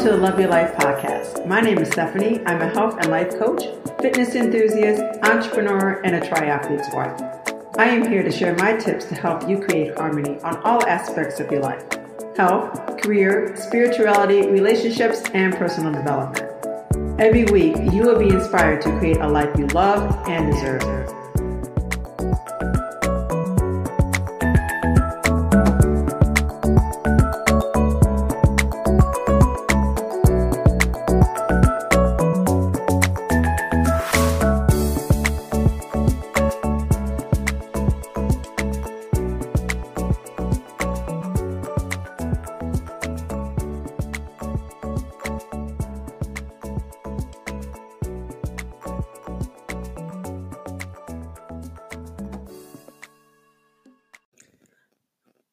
To the Love Your Life podcast. My name is Stephanie. I'm a health and life coach, fitness enthusiast, entrepreneur, and a triathlete's wife. I am here to share my tips to help you create harmony on all aspects of your life health, career, spirituality, relationships, and personal development. Every week, you will be inspired to create a life you love and deserve.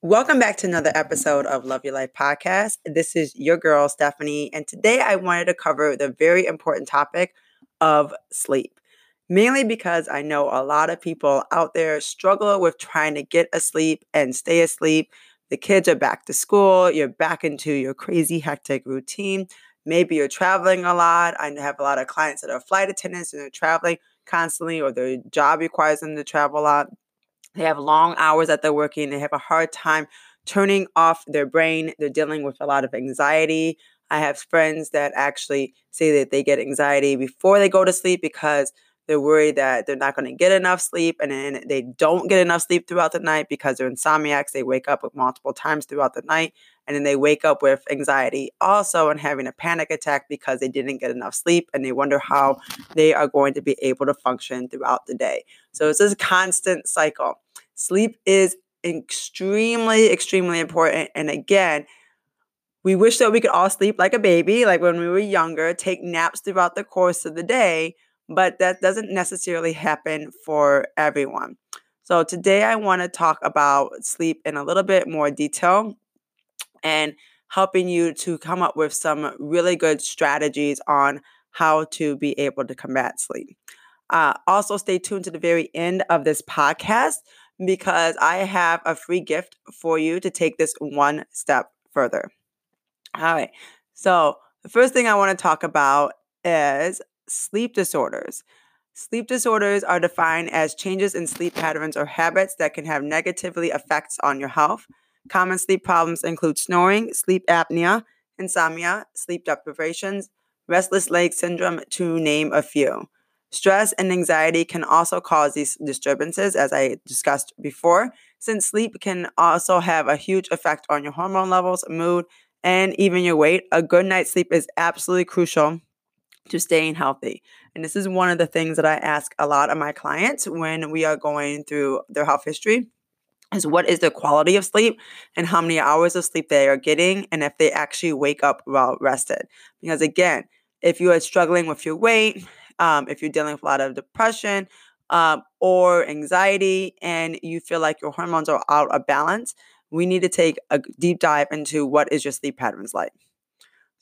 Welcome back to another episode of Love Your Life podcast. This is your girl, Stephanie, and today I wanted to cover the very important topic of sleep. Mainly because I know a lot of people out there struggle with trying to get asleep and stay asleep. The kids are back to school, you're back into your crazy, hectic routine. Maybe you're traveling a lot. I have a lot of clients that are flight attendants and they're traveling constantly, or their job requires them to travel a lot they have long hours that they're working. They have a hard time turning off their brain. They're dealing with a lot of anxiety. I have friends that actually say that they get anxiety before they go to sleep because they're worried that they're not going to get enough sleep and then they don't get enough sleep throughout the night because they're insomniacs. They wake up multiple times throughout the night and then they wake up with anxiety also and having a panic attack because they didn't get enough sleep and they wonder how they are going to be able to function throughout the day. So it's this constant cycle. Sleep is extremely, extremely important. And again, we wish that we could all sleep like a baby, like when we were younger, take naps throughout the course of the day but that doesn't necessarily happen for everyone. So today I want to talk about sleep in a little bit more detail and helping you to come up with some really good strategies on how to be able to combat sleep. Uh, also, stay tuned to the very end of this podcast because I have a free gift for you to take this one step further. All right. So, the first thing I want to talk about is sleep disorders. Sleep disorders are defined as changes in sleep patterns or habits that can have negatively effects on your health. Common sleep problems include snoring, sleep apnea, insomnia, sleep deprivations, restless leg syndrome, to name a few. Stress and anxiety can also cause these disturbances, as I discussed before, since sleep can also have a huge effect on your hormone levels, mood, and even your weight. A good night's sleep is absolutely crucial to staying healthy. And this is one of the things that I ask a lot of my clients when we are going through their health history is what is the quality of sleep and how many hours of sleep they are getting and if they actually wake up well rested. Because again, if you are struggling with your weight, um, if you're dealing with a lot of depression um, or anxiety and you feel like your hormones are out of balance, we need to take a deep dive into what is your sleep patterns like.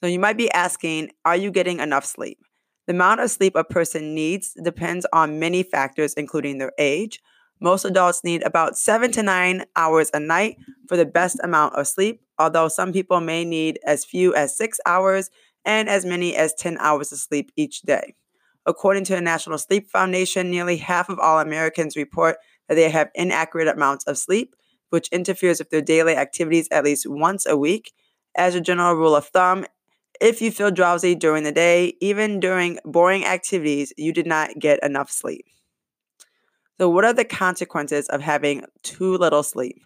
So you might be asking, are you getting enough sleep? The amount of sleep a person needs depends on many factors, including their age. Most adults need about seven to nine hours a night for the best amount of sleep, although some people may need as few as six hours and as many as 10 hours of sleep each day. According to the National Sleep Foundation, nearly half of all Americans report that they have inaccurate amounts of sleep, which interferes with their daily activities at least once a week. As a general rule of thumb, if you feel drowsy during the day, even during boring activities, you did not get enough sleep. So, what are the consequences of having too little sleep?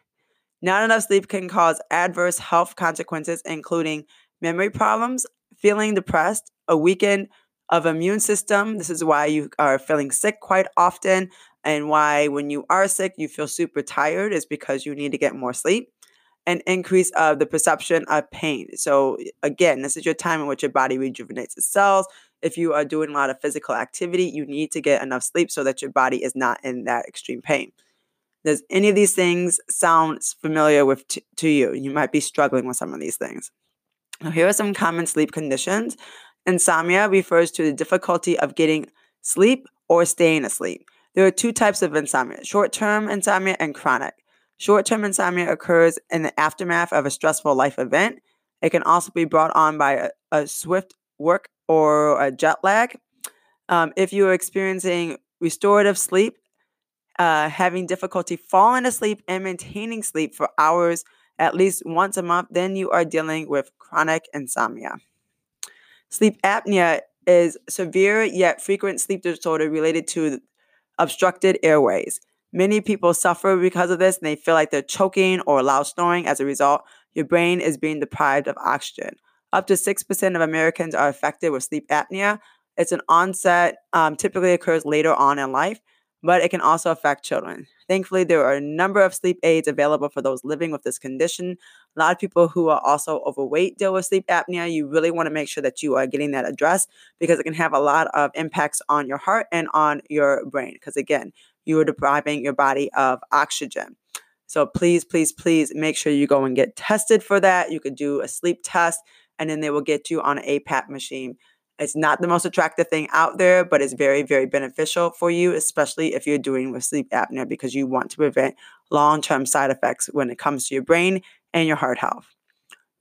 Not enough sleep can cause adverse health consequences, including memory problems, feeling depressed, a weakened of immune system. This is why you are feeling sick quite often, and why when you are sick, you feel super tired, is because you need to get more sleep an increase of the perception of pain. So, again, this is your time in which your body rejuvenates its cells. If you are doing a lot of physical activity, you need to get enough sleep so that your body is not in that extreme pain. Does any of these things sound familiar with t- to you? You might be struggling with some of these things. Now, here are some common sleep conditions. Insomnia refers to the difficulty of getting sleep or staying asleep. There are two types of insomnia short term insomnia and chronic. Short term insomnia occurs in the aftermath of a stressful life event. It can also be brought on by a, a shift work or a jet lag. Um, if you are experiencing restorative sleep, uh, having difficulty falling asleep and maintaining sleep for hours at least once a month, then you are dealing with chronic insomnia. Sleep apnea is severe yet frequent sleep disorder related to obstructed airways. Many people suffer because of this and they feel like they're choking or loud snoring. As a result, your brain is being deprived of oxygen. Up to 6% of Americans are affected with sleep apnea. It's an onset, um, typically occurs later on in life, but it can also affect children. Thankfully, there are a number of sleep aids available for those living with this condition. A lot of people who are also overweight deal with sleep apnea. You really want to make sure that you are getting that addressed because it can have a lot of impacts on your heart and on your brain. Because again, you are depriving your body of oxygen. So please, please, please make sure you go and get tested for that. You could do a sleep test and then they will get you on an APAP machine it's not the most attractive thing out there, but it's very, very beneficial for you, especially if you're doing with sleep apnea because you want to prevent long term side effects when it comes to your brain and your heart health.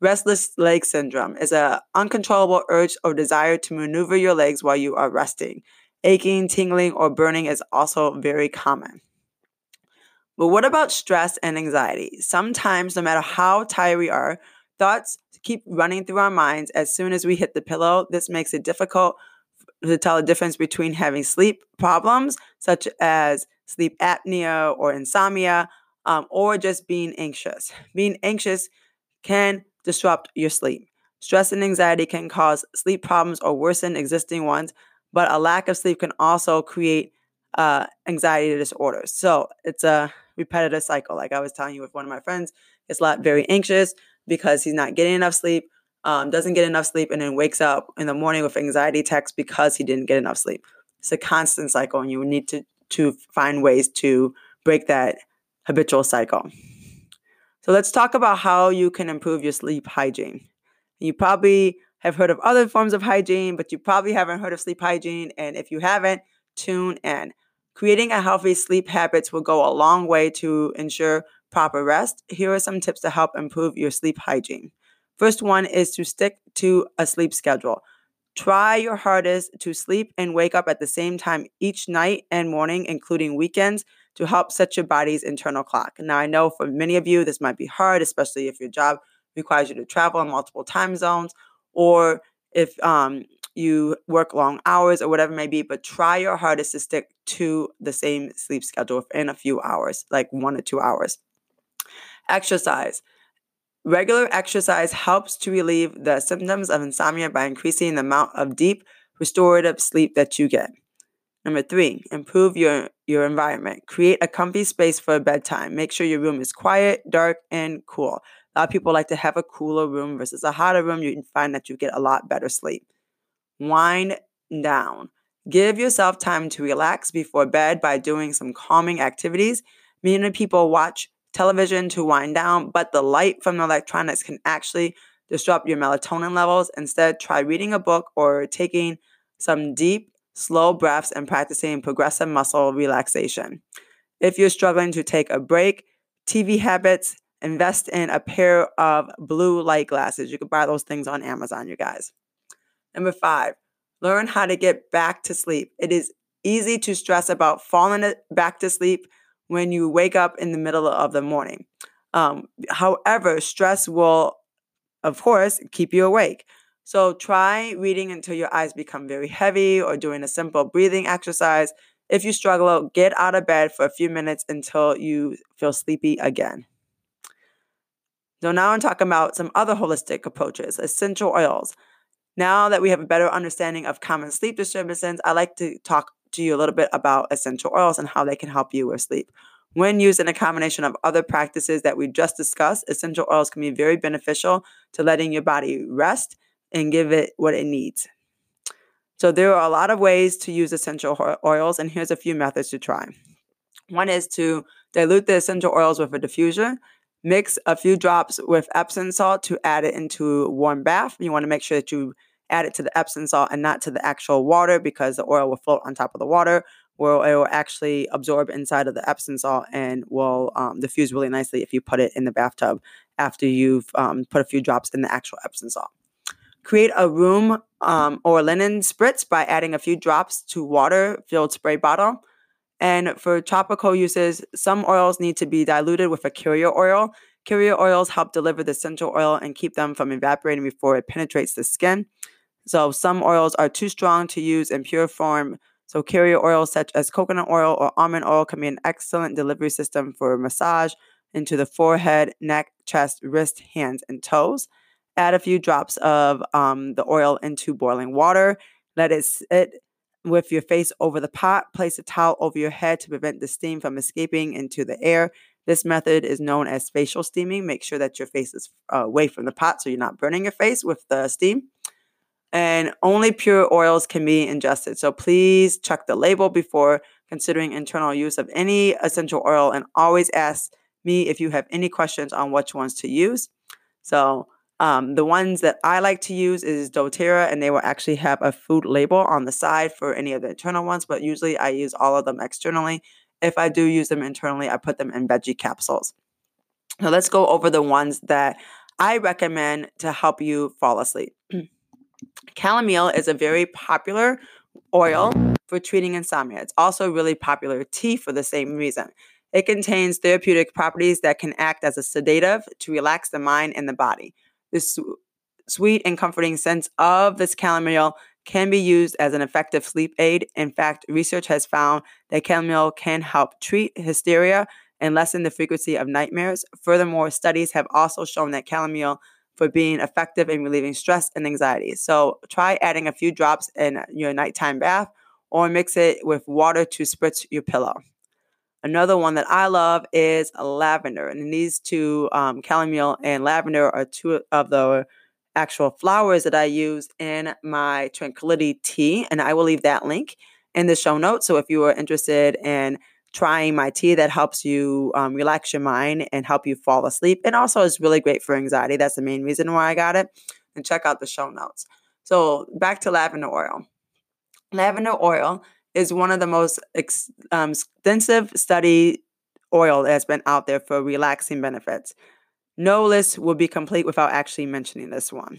Restless leg syndrome is an uncontrollable urge or desire to maneuver your legs while you are resting. Aching, tingling, or burning is also very common. But what about stress and anxiety? Sometimes, no matter how tired we are, thoughts keep running through our minds as soon as we hit the pillow. This makes it difficult to tell the difference between having sleep problems, such as sleep apnea or insomnia, um, or just being anxious. Being anxious can disrupt your sleep. Stress and anxiety can cause sleep problems or worsen existing ones, but a lack of sleep can also create uh, anxiety disorders. So it's a repetitive cycle. Like I was telling you with one of my friends, it's a lot very anxious because he's not getting enough sleep, um, doesn't get enough sleep, and then wakes up in the morning with anxiety attacks because he didn't get enough sleep. It's a constant cycle, and you need to to find ways to break that habitual cycle. So let's talk about how you can improve your sleep hygiene. You probably have heard of other forms of hygiene, but you probably haven't heard of sleep hygiene. And if you haven't, tune in. Creating a healthy sleep habits will go a long way to ensure proper rest, here are some tips to help improve your sleep hygiene. First one is to stick to a sleep schedule. Try your hardest to sleep and wake up at the same time each night and morning, including weekends, to help set your body's internal clock. Now, I know for many of you, this might be hard, especially if your job requires you to travel in multiple time zones or if um, you work long hours or whatever it may be, but try your hardest to stick to the same sleep schedule in a few hours, like one or two hours. Exercise. Regular exercise helps to relieve the symptoms of insomnia by increasing the amount of deep, restorative sleep that you get. Number three, improve your, your environment. Create a comfy space for bedtime. Make sure your room is quiet, dark, and cool. A lot of people like to have a cooler room versus a hotter room. You find that you get a lot better sleep. Wind down. Give yourself time to relax before bed by doing some calming activities. Many people watch television to wind down, but the light from the electronics can actually disrupt your melatonin levels. Instead, try reading a book or taking some deep, slow breaths and practicing progressive muscle relaxation. If you're struggling to take a break, TV habits, invest in a pair of blue light glasses. You can buy those things on Amazon, you guys. Number five, learn how to get back to sleep. It is easy to stress about falling back to sleep when you wake up in the middle of the morning. Um, however, stress will, of course, keep you awake. So try reading until your eyes become very heavy or doing a simple breathing exercise. If you struggle, get out of bed for a few minutes until you feel sleepy again. So now I'm talking about some other holistic approaches, essential oils. Now that we have a better understanding of common sleep disturbances, I like to talk to you a little bit about essential oils and how they can help you with sleep. When used in a combination of other practices that we just discussed, essential oils can be very beneficial to letting your body rest and give it what it needs. So, there are a lot of ways to use essential oils, and here's a few methods to try. One is to dilute the essential oils with a diffuser. Mix a few drops with Epsom salt to add it into warm bath. You want to make sure that you add it to the Epsom salt and not to the actual water because the oil will float on top of the water. where it will actually absorb inside of the Epsom salt and will um, diffuse really nicely if you put it in the bathtub after you've um, put a few drops in the actual Epsom salt. Create a room um, or linen spritz by adding a few drops to water filled spray bottle. And for topical uses, some oils need to be diluted with a carrier oil. Carrier oils help deliver the essential oil and keep them from evaporating before it penetrates the skin. So some oils are too strong to use in pure form. So carrier oils such as coconut oil or almond oil can be an excellent delivery system for massage into the forehead, neck, chest, wrist, hands, and toes. Add a few drops of um, the oil into boiling water. Let it sit with your face over the pot. Place a towel over your head to prevent the steam from escaping into the air. This method is known as facial steaming. Make sure that your face is uh, away from the pot so you're not burning your face with the steam. And only pure oils can be ingested. So please check the label before considering internal use of any essential oil and always ask me if you have any questions on which ones to use. So um, the ones that I like to use is doTERRA, and they will actually have a food label on the side for any of the internal ones, but usually I use all of them externally. If I do use them internally, I put them in veggie capsules. So let's go over the ones that I recommend to help you fall asleep. Chamomile is a very popular oil for treating insomnia. It's also a really popular tea for the same reason. It contains therapeutic properties that can act as a sedative to relax the mind and the body. This sweet and comforting sense of this chamomile can be used as an effective sleep aid. In fact, research has found that chamomile can help treat hysteria and lessen the frequency of nightmares. Furthermore, studies have also shown that chamomile for being effective in relieving stress and anxiety. So try adding a few drops in your nighttime bath or mix it with water to spritz your pillow. Another one that I love is lavender. And these two, um, chamomile and lavender, are two of the actual flowers that I use in my tranquility tea. And I will leave that link in the show notes. So if you are interested in trying my tea that helps you um, relax your mind and help you fall asleep, and also is really great for anxiety. That's the main reason why I got it. And check out the show notes. So back to lavender oil. Lavender oil is one of the most ex, um, extensive study oil that's been out there for relaxing benefits. No list will be complete without actually mentioning this one.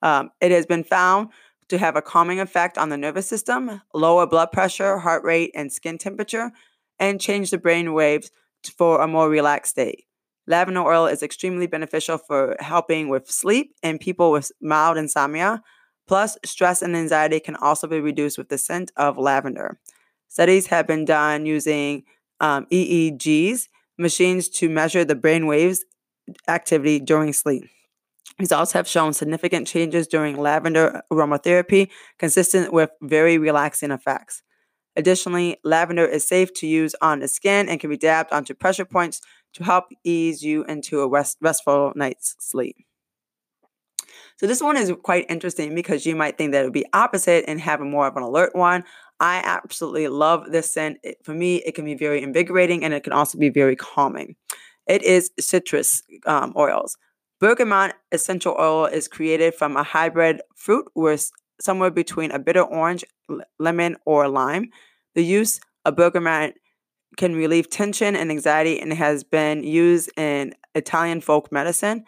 Um, it has been found to have a calming effect on the nervous system, lower blood pressure, heart rate, and skin temperature, and change the brain waves for a more relaxed state. Lavender oil is extremely beneficial for helping with sleep in people with mild insomnia, Plus, stress and anxiety can also be reduced with the scent of lavender. Studies have been done using um, EEGs, machines to measure the brain waves activity during sleep. Results have shown significant changes during lavender aromatherapy, consistent with very relaxing effects. Additionally, lavender is safe to use on the skin and can be dabbed onto pressure points to help ease you into a rest- restful night's sleep. So this one is quite interesting because you might think that it would be opposite and have a more of an alert one. I absolutely love this scent. It, for me, it can be very invigorating and it can also be very calming. It is citrus um, oils. Bergamot essential oil is created from a hybrid fruit with somewhere between a bitter orange, lemon, or lime. The use of bergamot can relieve tension and anxiety and has been used in Italian folk medicine,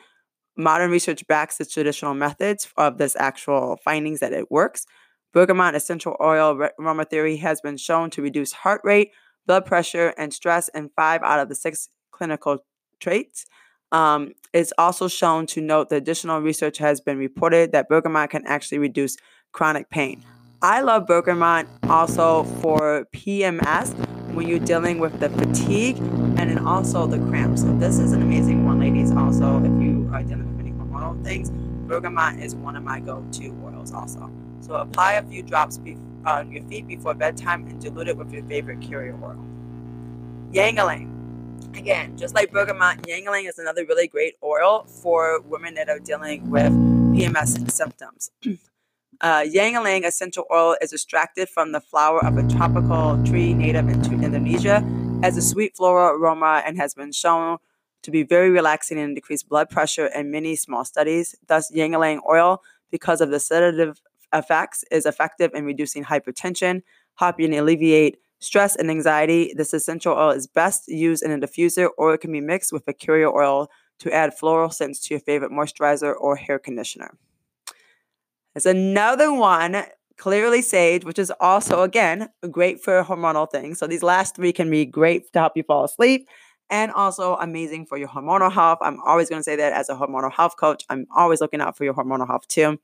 Modern research backs the traditional methods of this actual findings that it works. Bergamot essential oil aromatherapy has been shown to reduce heart rate, blood pressure, and stress in five out of the six clinical trials. Um, it's also shown to note that additional research has been reported that bergamot can actually reduce chronic pain. I love bergamot also for PMS when you're dealing with the fatigue and also the cramps. So this is an amazing one, ladies. Also, if you are dealing with any hormonal things, bergamot is one of my go-to oils. Also, so apply a few drops be- on your feet before bedtime and dilute it with your favorite carrier oil. Ylang Again, just like bergamot, ylang is another really great oil for women that are dealing with PMS symptoms. Uh, Ylang essential oil is extracted from the flower of a tropical tree native to Indonesia, has a mm. sweet floral aroma, and has been shown to be very relaxing and decrease blood pressure in many small studies. Thus, Ylang oil, because of the sedative effects, is effective in reducing hypertension, helping alleviate stress, and anxiety, this essential oil is best used in a diffuser or it can be mixed with a carrier oil to add floral scents to your favorite moisturizer or hair conditioner. There's another one, clary sage, which is also, again, great for hormonal things. So these last three can be great to help you fall asleep and also amazing for your hormonal health. I'm always going to say that as a hormonal health coach. I'm always looking out for your hormonal health too.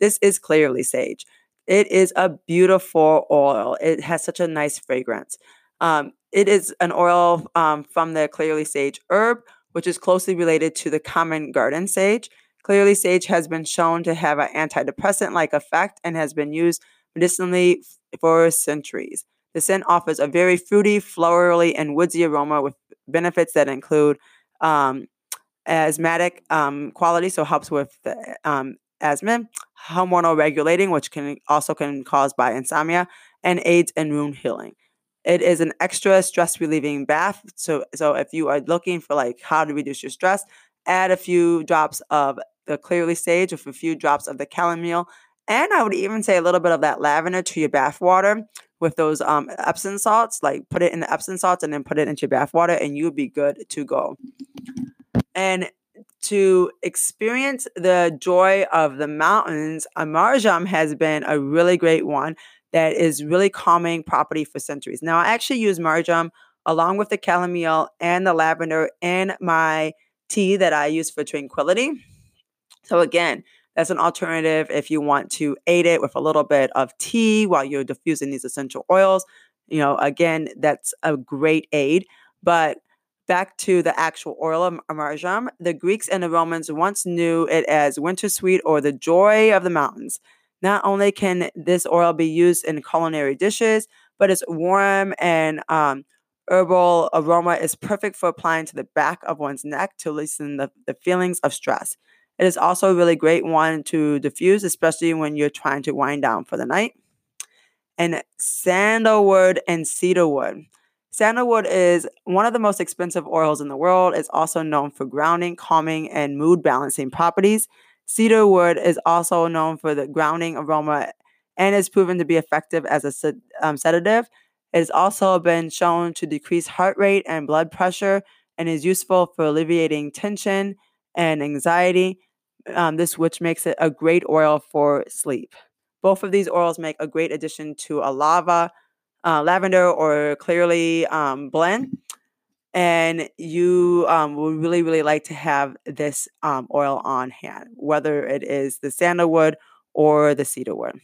This is clary sage. It is a beautiful oil. It has such a nice fragrance. Um, it is an oil um, from the clary sage herb, which is closely related to the common garden sage. Clary sage has been shown to have an antidepressant like effect and has been used medicinally for centuries. The scent offers a very fruity, florally, and woodsy aroma with benefits that include um, asthmatic um, quality, so helps with the, um, asthma, hormonal regulating, which can also can cause by insomnia, and aids in wound healing. It is an extra stress relieving bath. So, so if you are looking for like how to reduce your stress, add a few drops of the clary sage with a few drops of the chamomile. And I would even say a little bit of that lavender to your bath water with those um, Epsom salts. Like put it in the Epsom salts and then put it into your bath water, and you'll be good to go. And to experience the joy of the mountains, Marjoram has been a really great one that is really calming property for centuries. Now, I actually use marjoram along with the chamomile and the lavender in my tea that I use for tranquility. So again, that's an alternative if you want to aid it with a little bit of tea while you're diffusing these essential oils. You know, again, that's a great aid. But back to the actual oil of marjoram, the Greeks and the Romans once knew it as winter sweet or the joy of the mountains. Not only can this oil be used in culinary dishes, but its warm and um, herbal aroma is perfect for applying to the back of one's neck to loosen the, the feelings of stress. It is also a really great one to diffuse, especially when you're trying to wind down for the night. And sandalwood and cedarwood. Sandalwood is one of the most expensive oils in the world. It's also known for grounding, calming, and mood balancing properties. Cedarwood is also known for the grounding aroma and is proven to be effective as a sed- um, sedative. It has also been shown to decrease heart rate and blood pressure and is useful for alleviating tension and anxiety, um, this which makes it a great oil for sleep. Both of these oils make a great addition to a lava, uh, lavender, or clary um, blend. And you um, would really, really like to have this um, oil on hand, whether it is the sandalwood or the cedarwood.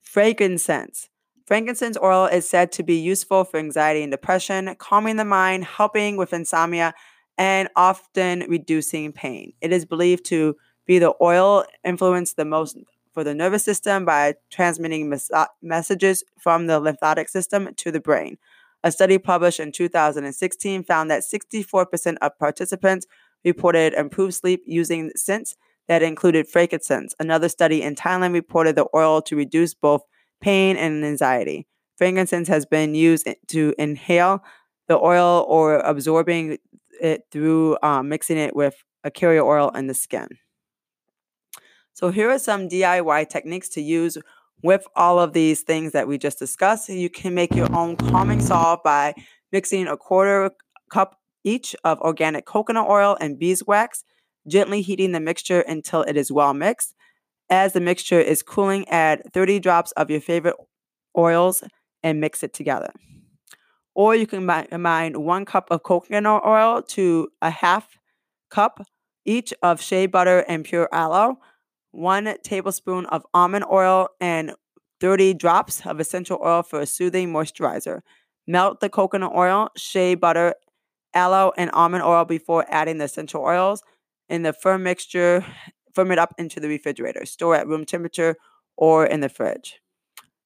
Frankincense. Frankincense oil is said to be useful for anxiety and depression, calming the mind, helping with insomnia, and often reducing pain. It is believed to be the oil influenced the most for the nervous system by transmitting mes- uh, messages from the lymphatic system to the brain. A study published in 2016 found that 64% of participants reported improved sleep using scents that included frankincense. Another study in Thailand reported the oil to reduce both pain and anxiety. Frankincense has been used to inhale the oil or absorbing it through um, mixing it with a carrier oil in the skin. So here are some DIY techniques to use with all of these things that we just discussed. You can make your own calming salve by mixing a quarter cup each of organic coconut oil and beeswax, gently heating the mixture until it is well mixed. As the mixture is cooling, add 30 drops of your favorite oils and mix it together. Or you can combine one cup of coconut oil to a half cup each of shea butter and pure aloe, one tablespoon of almond oil, and 30 drops of essential oil for a soothing moisturizer. Melt the coconut oil, shea butter, aloe, and almond oil before adding the essential oils in the firm mixture. Firm it up into the refrigerator. Store at room temperature or in the fridge.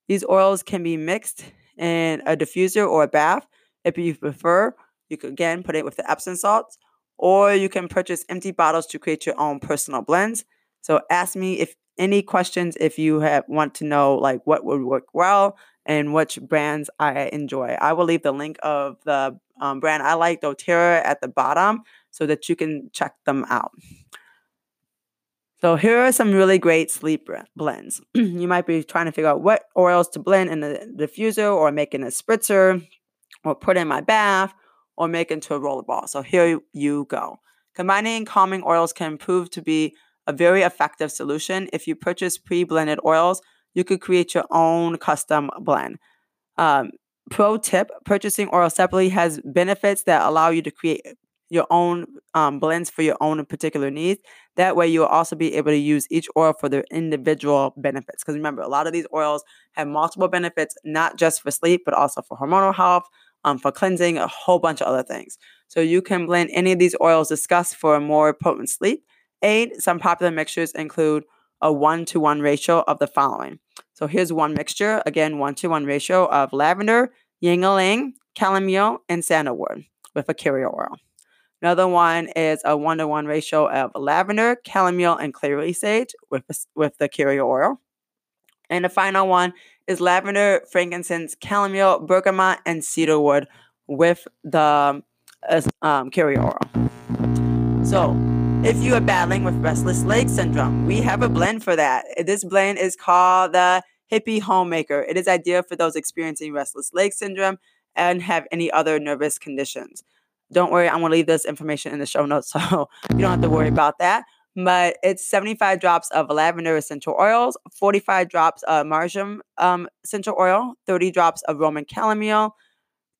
These oils can be mixed in a diffuser or a bath. If you prefer, you can again put it with the Epsom salts, or you can purchase empty bottles to create your own personal blends. So ask me if any questions if you have want to know like what would work well and which brands I enjoy. I will leave the link of the um, brand I like, doTERRA, at the bottom so that you can check them out. So here are some really great sleep blends. you might be trying to figure out what oils to blend in a diffuser or make in a spritzer or put in my bath or make into a roller ball. So here you go. Combining calming oils can prove to be a very effective solution. If you purchase pre-blended oils, you could create your own custom blend. Um, pro tip, purchasing oil separately has benefits that allow you to create your own um, blends for your own particular needs. That way, you'll also be able to use each oil for their individual benefits. Because remember, a lot of these oils have multiple benefits, not just for sleep, but also for hormonal health, um, for cleansing, a whole bunch of other things. So you can blend any of these oils discussed for a more potent sleep aid. Some popular mixtures include a one to one ratio of the following. So here's one mixture, again, one to one ratio of lavender, ylang, chamomile, and sandalwood with a carrier oil. Another one is a one to one ratio of lavender, chamomile, and clary sage with, with the carrier oil. And the final one is lavender, frankincense, chamomile, bergamot, and cedarwood with the um, carrier oil. So, if you are battling with restless leg syndrome, we have a blend for that. This blend is called the Hippie Homemaker. It is ideal for those experiencing restless leg syndrome and have any other nervous conditions. Don't worry, I'm going to leave this information in the show notes so you don't have to worry about that. But it's 75 drops of lavender essential oils, 45 drops of marjoram um, essential oil, 30 drops of Roman chamomile,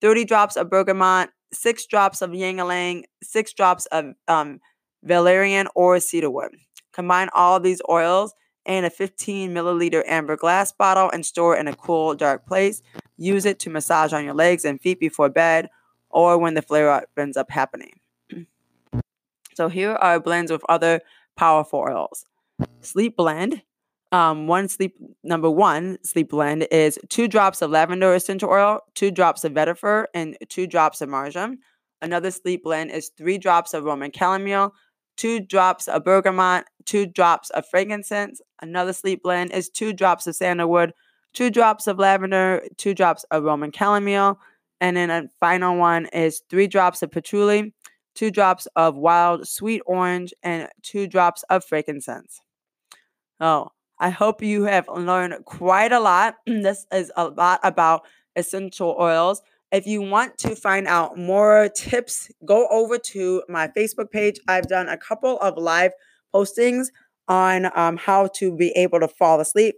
30 drops of bergamot, six drops of ylang six drops of um, valerian or cedarwood. Combine all these oils in a 15 milliliter amber glass bottle and store in a cool, dark place. Use it to massage on your legs and feet before bed or when the flare up ends up happening. so here are blends with other powerful oils. Sleep blend. Um, one sleep number one sleep blend is two drops of lavender essential oil, two drops of vetiver, and two drops of marjoram. Another sleep blend is three drops of Roman chamomile, two drops of bergamot, two drops of frankincense. Another sleep blend is two drops of sandalwood, two drops of lavender, two drops of Roman chamomile, and then a final one is three drops of patchouli, two drops of wild sweet orange, and two drops of frankincense. Oh, I hope you have learned quite a lot. this is a lot about essential oils. If you want to find out more tips, go over to my Facebook page. I've done a couple of live postings on um, how to be able to fall asleep,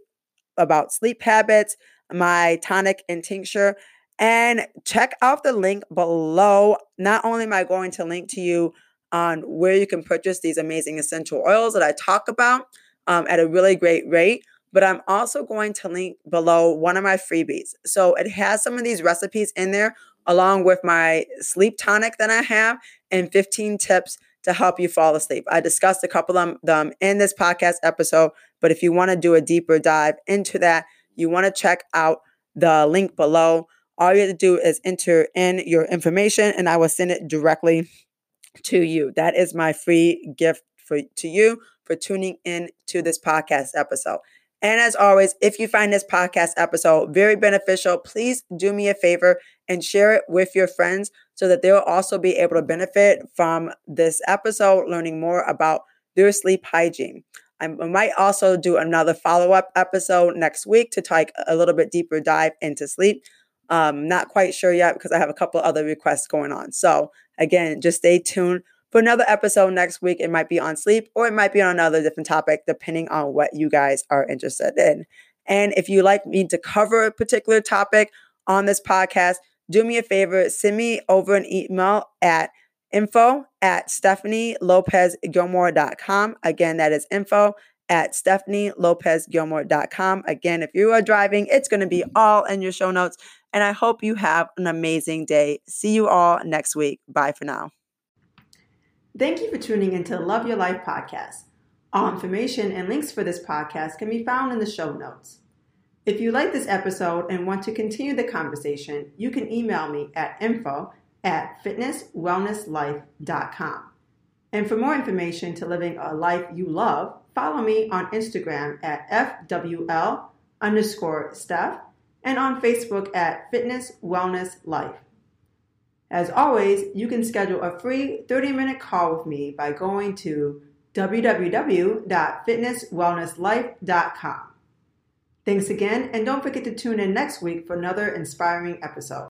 about sleep habits, my tonic and tincture. And check out the link below. Not only am I going to link to you on where you can purchase these amazing essential oils that I talk about um, at a really great rate, but I'm also going to link below one of my freebies. So it has some of these recipes in there, along with my sleep tonic that I have and 15 tips to help you fall asleep. I discussed a couple of them in this podcast episode, but if you want to do a deeper dive into that, you want to check out the link below. All you have to do is enter in your information and I will send it directly to you. That is my free gift for to you for tuning in to this podcast episode. And as always, if you find this podcast episode very beneficial, please do me a favor and share it with your friends so that they'll also be able to benefit from this episode, learning more about their sleep hygiene. I might also do another follow up episode next week to take a little bit deeper dive into sleep. Um, not quite sure yet because I have a couple other requests going on. So, again, just stay tuned for another episode next week. It might be on sleep or it might be on another different topic, depending on what you guys are interested in. And if you like me to cover a particular topic on this podcast, do me a favor, send me over an email at info at stephanielopezgilmore.com. Again, that is info at stephanielopezgilmore.com. Again, if you are driving, it's going to be all in your show notes. And I hope you have an amazing day. See you all next week. Bye for now. Thank you for tuning into the Love Your Life podcast. All information and links for this podcast can be found in the show notes. If you like this episode and want to continue the conversation, you can email me at info at fitnesswellnesslife.com. And for more information to living a life you love, follow me on Instagram at FWL underscore Steph and on Facebook at Fitness Wellness Life. As always, you can schedule a free 30 minute call with me by going to www.fitnesswellnesslife.com. Thanks again, and don't forget to tune in next week for another inspiring episode.